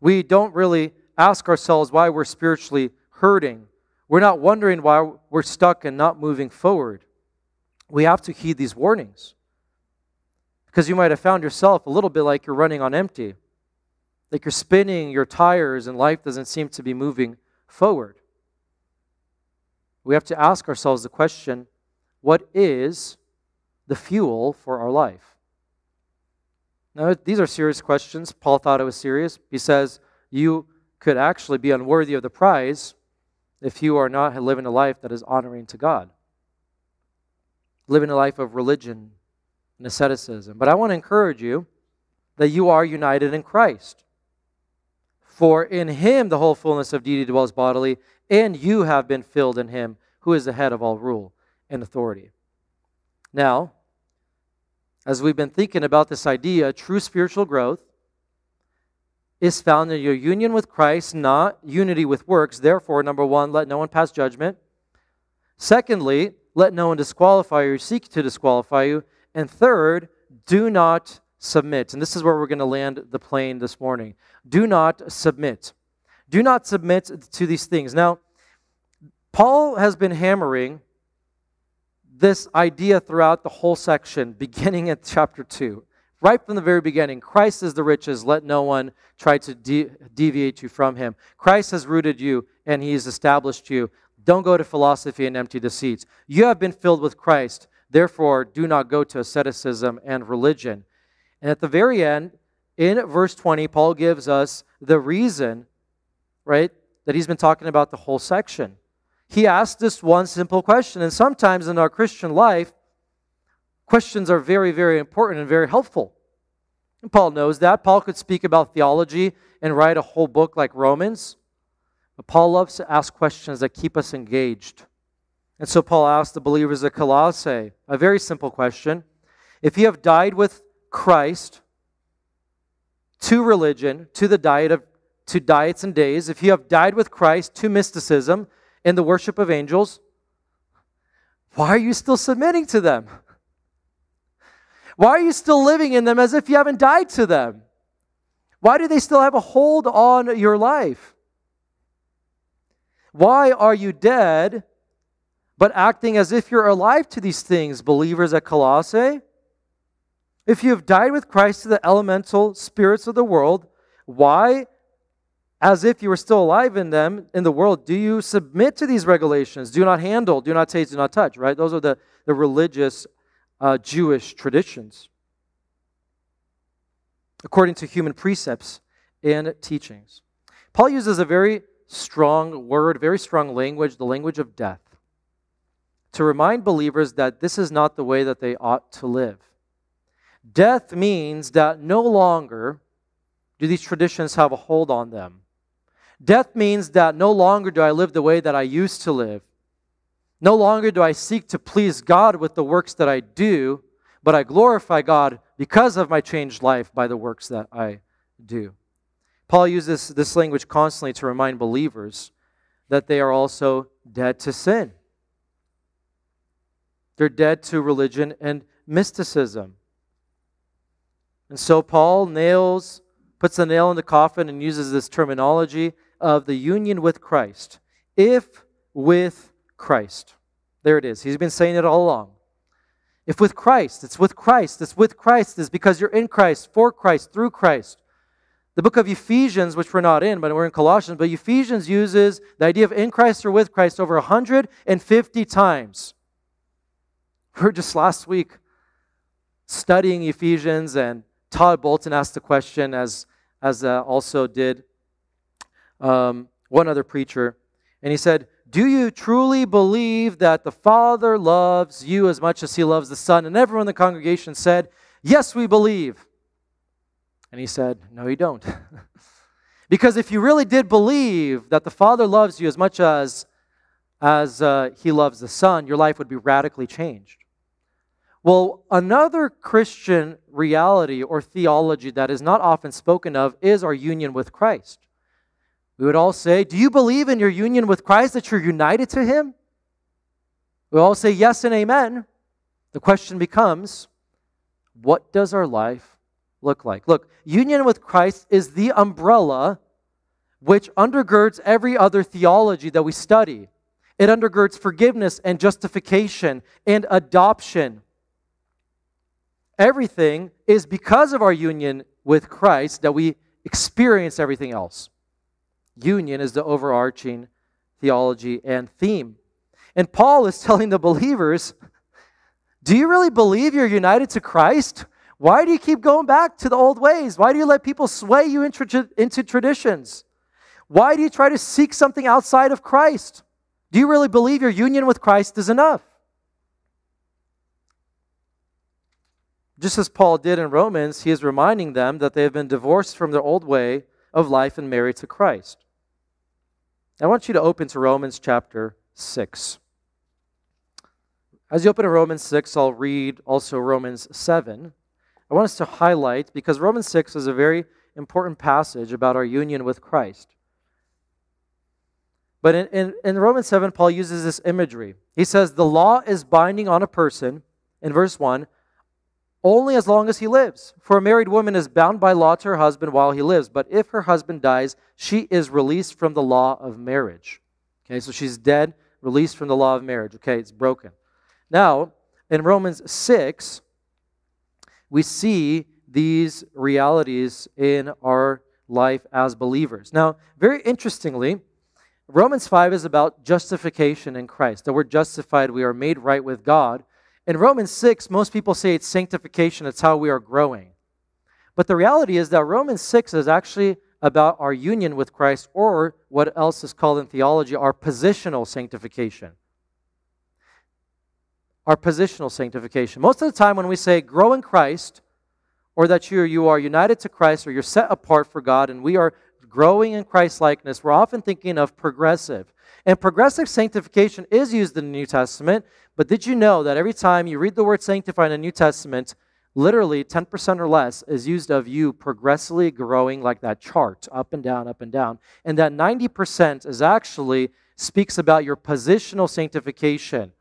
We don't really ask ourselves why we're spiritually hurting. We're not wondering why we're stuck and not moving forward. We have to heed these warnings. Because you might have found yourself a little bit like you're running on empty, like you're spinning your tires and life doesn't seem to be moving forward. We have to ask ourselves the question what is the fuel for our life? Now, these are serious questions. Paul thought it was serious. He says, You could actually be unworthy of the prize if you are not living a life that is honoring to God, living a life of religion and asceticism. But I want to encourage you that you are united in Christ. For in him the whole fullness of deity dwells bodily, and you have been filled in him who is the head of all rule and authority. Now, as we've been thinking about this idea, true spiritual growth is found in your union with Christ, not unity with works. Therefore, number one, let no one pass judgment. Secondly, let no one disqualify you or seek to disqualify you. And third, do not submit. And this is where we're going to land the plane this morning. Do not submit. Do not submit to these things. Now, Paul has been hammering this idea throughout the whole section, beginning at chapter 2. Right from the very beginning, Christ is the riches. Let no one try to de- deviate you from him. Christ has rooted you and he has established you. Don't go to philosophy and empty deceits. You have been filled with Christ. Therefore, do not go to asceticism and religion. And at the very end, in verse 20, Paul gives us the reason, right, that he's been talking about the whole section. He asked this one simple question. And sometimes in our Christian life, questions are very, very important and very helpful. And Paul knows that. Paul could speak about theology and write a whole book like Romans. But Paul loves to ask questions that keep us engaged. And so Paul asked the believers at Colossae a very simple question. If you have died with Christ to religion, to the diet of to diets and days, if you have died with Christ to mysticism and the worship of angels, why are you still submitting to them? Why are you still living in them as if you haven't died to them? Why do they still have a hold on your life? Why are you dead but acting as if you're alive to these things, believers at Colossae? If you have died with Christ to the elemental spirits of the world, why, as if you were still alive in them, in the world, do you submit to these regulations? Do not handle, do not taste, do not touch, right? Those are the, the religious uh, Jewish traditions, according to human precepts and teachings. Paul uses a very strong word, very strong language, the language of death, to remind believers that this is not the way that they ought to live. Death means that no longer do these traditions have a hold on them. Death means that no longer do I live the way that I used to live. No longer do I seek to please God with the works that I do, but I glorify God because of my changed life by the works that I do. Paul uses this language constantly to remind believers that they are also dead to sin. They're dead to religion and mysticism. And so Paul nails, puts the nail in the coffin and uses this terminology of the union with Christ. If with Christ. There it is. He's been saying it all along. If with Christ, it's with Christ, it's with Christ, it's because you're in Christ, for Christ, through Christ. The book of Ephesians, which we're not in, but we're in Colossians, but Ephesians uses the idea of in Christ or with Christ over 150 times. We are just last week studying Ephesians, and Todd Bolton asked the question, as, as uh, also did um, one other preacher. And he said, Do you truly believe that the Father loves you as much as he loves the Son? And everyone in the congregation said, Yes, we believe. And he said, No, you don't. because if you really did believe that the Father loves you as much as, as uh, he loves the Son, your life would be radically changed. Well, another Christian reality or theology that is not often spoken of is our union with Christ. We would all say, Do you believe in your union with Christ that you're united to Him? We all say yes and amen. The question becomes, what does our life look like? Look, union with Christ is the umbrella which undergirds every other theology that we study. It undergirds forgiveness and justification and adoption. Everything is because of our union with Christ that we experience everything else. Union is the overarching theology and theme. And Paul is telling the believers Do you really believe you're united to Christ? Why do you keep going back to the old ways? Why do you let people sway you into, traditions? Why do you try to seek something outside of Christ? Do you really believe your union with Christ is enough? Just as Paul did in Romans, he is reminding them that they have been divorced from their old way of life and married to Christ. I want you to open to Romans chapter 6. As you open to Romans 6, I'll read also Romans 7. I want us to highlight, because Romans 6 is a very important passage about our union with Christ. But in, in, in, Romans 7, Paul uses this imagery. He says, The law is binding on a person, in verse 1, only as long as he lives. For a married woman is bound by law to her husband while he lives, but if her husband dies, she is released from the law of marriage. Okay, so she's dead, released from the law of marriage. Okay, it's broken. Now, in Romans 6, we see these realities in our life as believers. Now, very interestingly, Romans 5 is about justification in Christ. That we're justified, we are made right with God. In Romans 6, most people say it's sanctification, it's how we are growing. But the reality is that Romans 6 is actually about our union with Christ, or what else is called in theology, our positional sanctification. Our positional sanctification. Most of the time, when we say grow in Christ, or that you, you are united to Christ, or you're set apart for God, and we are growing in Christ likeness, we're often thinking of progressive. And progressive sanctification is used in the New Testament, but did you know that every time you read the word sanctify in the New Testament, literally 10% or less is used of you progressively growing like that chart, up and down, up and down. And that 90% is actually speaks about your positional sanctification.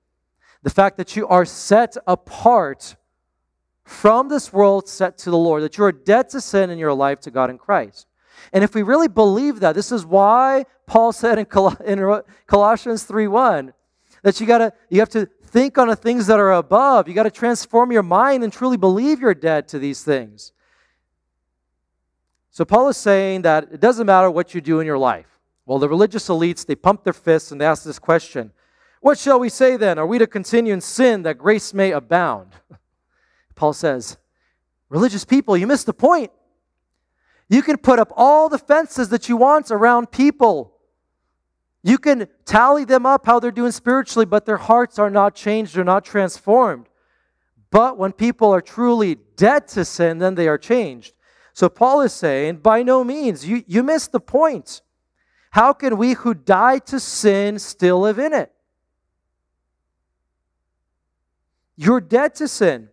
The fact that you are set apart from this world, set to the Lord, that you are dead to sin in your life to God in Christ. And if we really believe that, this is why Paul said in, Col- in Colossians 3:1 that you gotta you have to think on the things that are above. You got to transform your mind and truly believe you're dead to these things. So Paul is saying that it doesn't matter what you do in your life. Well, the religious elites, they pump their fists and they ask this question What shall we say then? Are we to continue in sin that grace may abound? Paul says, Religious people, you missed the point. You can put up all the fences that you want around people. You can tally them up how they're doing spiritually, but their hearts are not changed, they're not transformed. But when people are truly dead to sin, then they are changed. So Paul is saying, by no means, you, you missed the point. How can we who died to sin still live in it? You're dead to sin.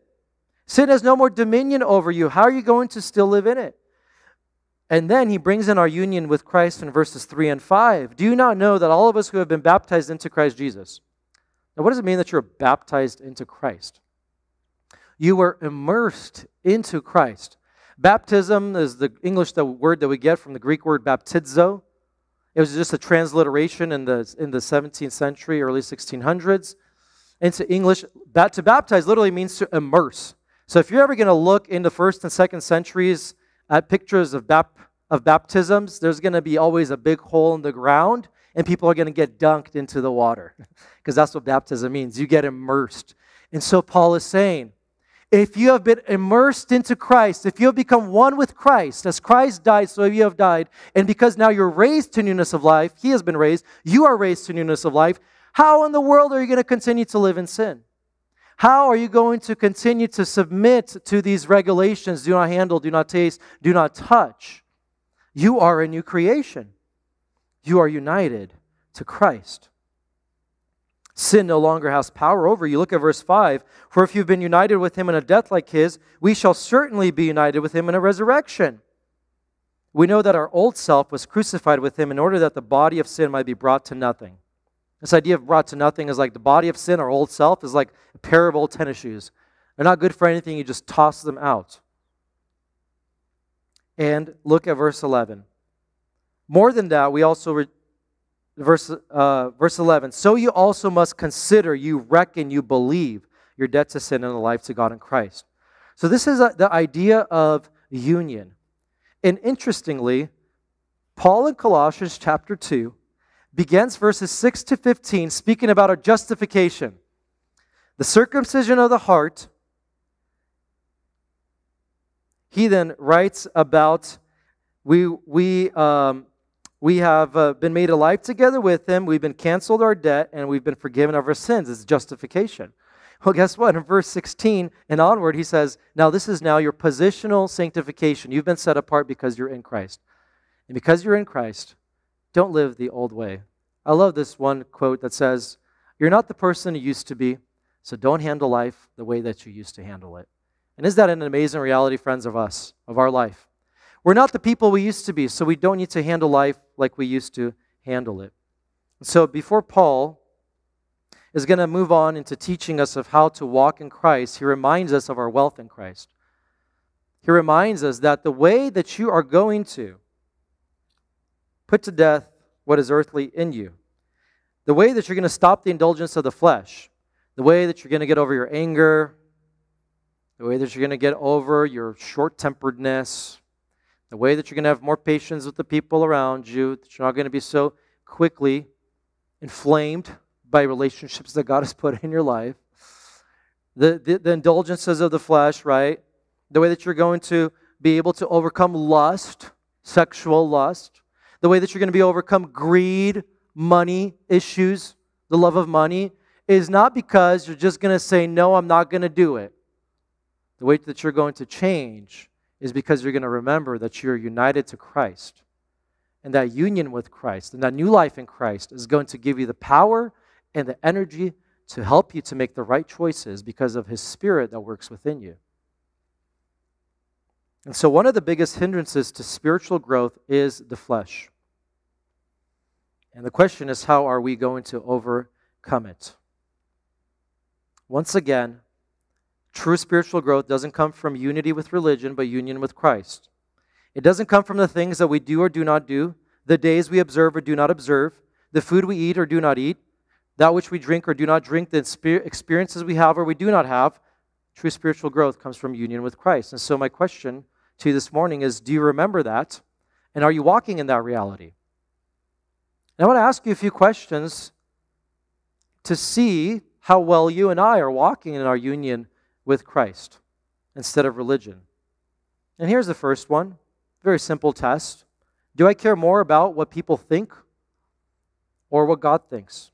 Sin has no more dominion over you. How are you going to still live in it? And then he brings in our union with Christ in verses 3 and 5. Do you not know that all of us who have been baptized into Christ Jesus? Now, what does it mean that you're baptized into Christ? You were immersed into Christ. Baptism is the English the word that we get from the Greek word baptizo. It was just a transliteration in the, in the 17th century, early 1600s. Into English, to baptize literally means to immerse. So if you're ever going to look in the first and second centuries at pictures of, bap- of baptisms, there's going to be always a big hole in the ground, and people are going to get dunked into the water because that's what baptism means. You get immersed. And so Paul is saying, if you have been immersed into Christ, if you have become one with Christ, as Christ died, so you have died, and because now you're raised to newness of life, He has been raised, you are raised to newness of life, how in the world are you going to continue to live in sin? How are you going to continue to submit to these regulations? Do not handle, do not taste, do not touch. You are a new creation. You are united to Christ. Sin no longer has power over you. Look at verse 5. For if you've been united with him in a death like his, we shall certainly be united with him in a resurrection. we know that our old self was crucified with him in order that the body of sin might be brought to nothing. This idea of brought to nothing is like the body of sin, our old self, is like a pair of old tennis shoes. They're not good for anything, you just toss them out. And look at verse 11. More than that, we also, re- verse, uh, verse 11, so you also must consider, you reckon, you believe your debt to sin and the life to God in Christ. So this is a, the idea of union. And interestingly, Paul in Colossians chapter 2 begins verses 6 to 15 speaking about our justification. The circumcision of the heart. He then writes about we, we, um, we have uh, been made alive together with him, we've been canceled our debt, and we've been forgiven of our sins. It's justification. Well, guess what? In verse 16 and onward, he says, Now this is now your positional sanctification. You've been set apart because you're in Christ. And because you're in Christ, don't live the old way. I love this one quote that says, You're not the person you used to be, so don't handle life the way that you used to handle it. And is that an amazing reality, friends, of us, of our life? We're not the people we used to be, so we don't need to handle life like we used to handle it. So before Paul is going to move on into teaching us of how to walk in Christ, he reminds us of our wealth in Christ. He reminds us that the way that you are going to put to death what is earthly in you, the way that you're going to stop the indulgence of the flesh, the way that you're going to get over your anger, the way that you're going to get over your short temperedness, the way that you're going to have more patience with the people around you, that you're not going to be so quickly inflamed by relationships that God has put in your life, the, the, the indulgences of the flesh, right? The way that you're going to be able to overcome lust, sexual lust, the way that you're going to be overcome greed, money issues, the love of money, is not because you're just going to say, No, I'm not going to do it. The way that you're going to change is because you're going to remember that you're united to Christ. And that union with Christ and that new life in Christ is going to give you the power and the energy to help you to make the right choices because of His Spirit that works within you. And so, one of the biggest hindrances to spiritual growth is the flesh. And the question is, how are we going to overcome it? Once again, true spiritual growth doesn't come from unity with religion, but union with Christ. It doesn't come from the things that we do or do not do, the days we observe or do not observe, the food we eat or do not eat, that which we drink or do not drink, the experiences we have or we do not have, true spiritual growth comes from union with Christ. And so, my question to you this morning is do you remember that? And are you walking in that reality? And I want to ask you a few questions to see how well you and I are walking in our union with Christ instead of religion. And here's the first one very simple test Do I care more about what people think or what God thinks?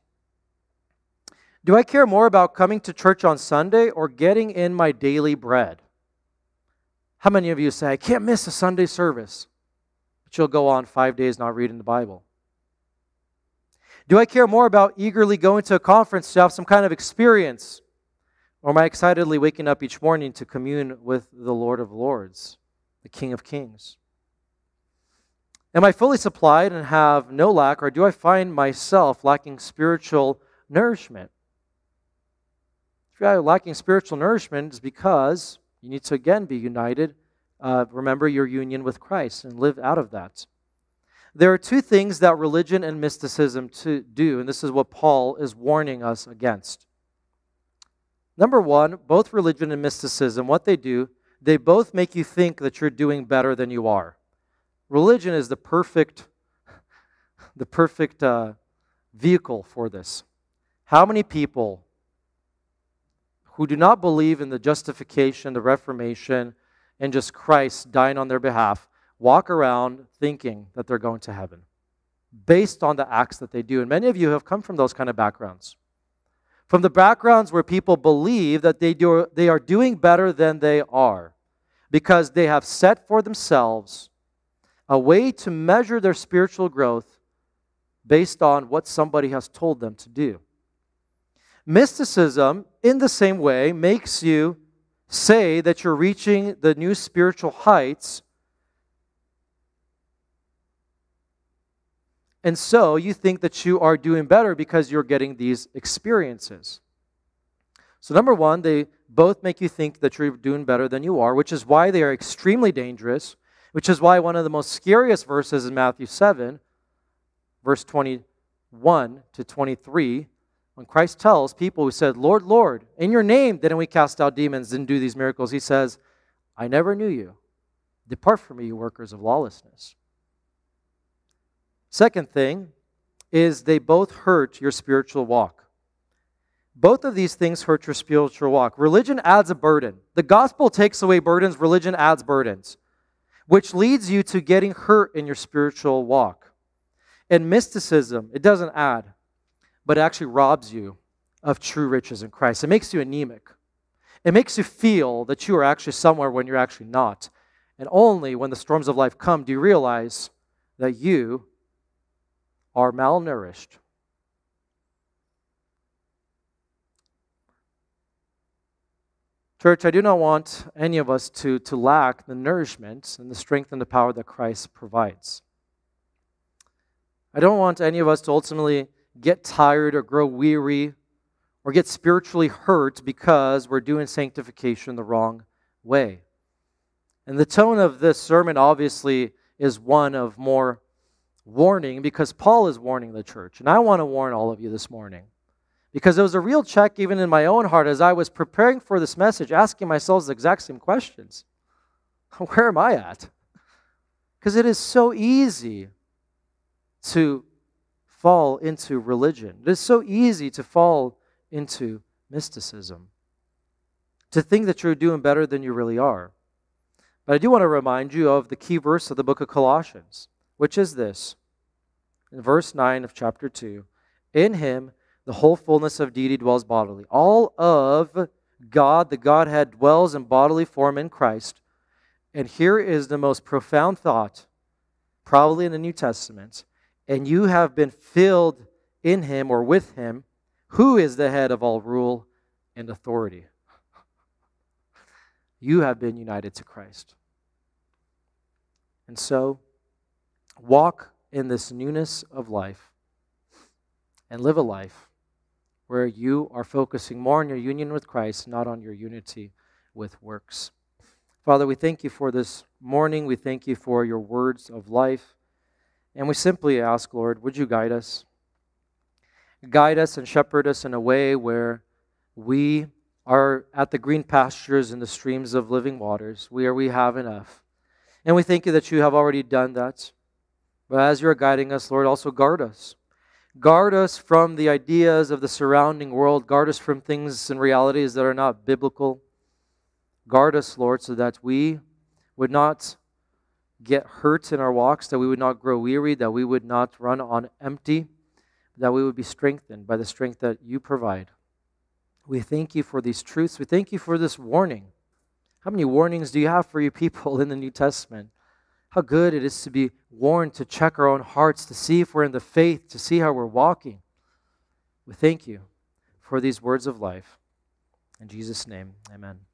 Do I care more about coming to church on Sunday or getting in my daily bread? How many of you say, I can't miss a Sunday service, but you'll go on five days not reading the Bible? Do I care more about eagerly going to a conference to have some kind of experience? Or am I excitedly waking up each morning to commune with the Lord of Lords, the King of Kings? Am I fully supplied and have no lack, or do I find myself lacking spiritual nourishment? If you're lacking spiritual nourishment, it's because you need to again be united. Uh, remember your union with Christ and live out of that. There are two things that religion and mysticism to do, and this is what Paul is warning us against. Number one, both religion and mysticism, what they do, they both make you think that you're doing better than you are. Religion is the perfect, the perfect uh, vehicle for this. How many people who do not believe in the justification, the reformation, and just Christ dying on their behalf walk around thinking that they're going to heaven based on the acts that they do. And many of you have come from those kind of backgrounds. From the backgrounds where people believe that they, do, they are doing better than they are because they have set for themselves a way to measure their spiritual growth based on what somebody has told them to do. Mysticism, in the same way, makes you say that you're reaching the new spiritual heights And so you think that you are doing better because you're getting these experiences. So, number one, they both make you think that you're doing better than you are, which is why they are extremely dangerous, which is why one of the most scariest verses in Matthew 7, verse 21 to 23, when Christ tells people who said, Lord, Lord, in your name didn't we cast out demons didn't do these miracles? He says, I never knew you. Depart from me, you workers of lawlessness. Second thing is they both hurt your spiritual walk. Both of these things hurt your spiritual walk. Religion adds a burden. The gospel takes away burdens, religion adds burdens, which leads you to getting hurt in your spiritual walk. And mysticism, it doesn't add, but it actually robs you of true riches in Christ. It makes you anemic. It makes you feel that you are actually somewhere when you're actually not. And only when the storms of life come do you realize that you are malnourished. Church, I do not want any of us to, to lack the nourishment and the strength and the power that Christ provides. I don't want any of us to ultimately get tired or grow weary or get spiritually hurt because we're doing sanctification the wrong way. And the tone of this sermon obviously is one of more warning because Paul is warning the church. And I want to warn all of you this morning because it was a real check even in my own heart as I was preparing for this message, asking myself the exact same questions Where am I at? Because it is so easy to fall into religion, it is so easy to fall into mysticism, to think that you're doing better than you really are. But I do want to remind you of the key verse of the book of Colossians which is this in verse 9 of chapter 2 In him the whole fullness of deity dwells bodily. All of God, the Godhead, dwells in bodily form in Christ. And here is the most profound thought, probably in the New Testament. And you have been filled in him or with him, who is the head of all rule and authority. You have been united to Christ. And so, walk in this newness of life and live a life where you are focusing more on your union with Christ, not on your unity with works. Father, we thank you for this morning. We thank you for your words of life. And we simply ask, Lord, would you guide us? Guide us and shepherd us in a way where we are at the green pastures and the streams of living waters, where we have enough. And we thank you that you have already done that. But as you're guiding us, Lord, also guard us. Guard us from the ideas of the surrounding world. Guard us from things and realities that are not biblical. Guard us, Lord, so that we would not get hurt in our walks, that we would not grow weary, that we would not run on empty, that we would be strengthened by the strength that you provide. We thank you for these truths. We thank you for this warning. How many warnings do you have for your people in the New Testament? How good it is to be warned, to check our own hearts, to see if we're in the faith, to see how we're walking. We thank you for these words of life. In Jesus' name, amen.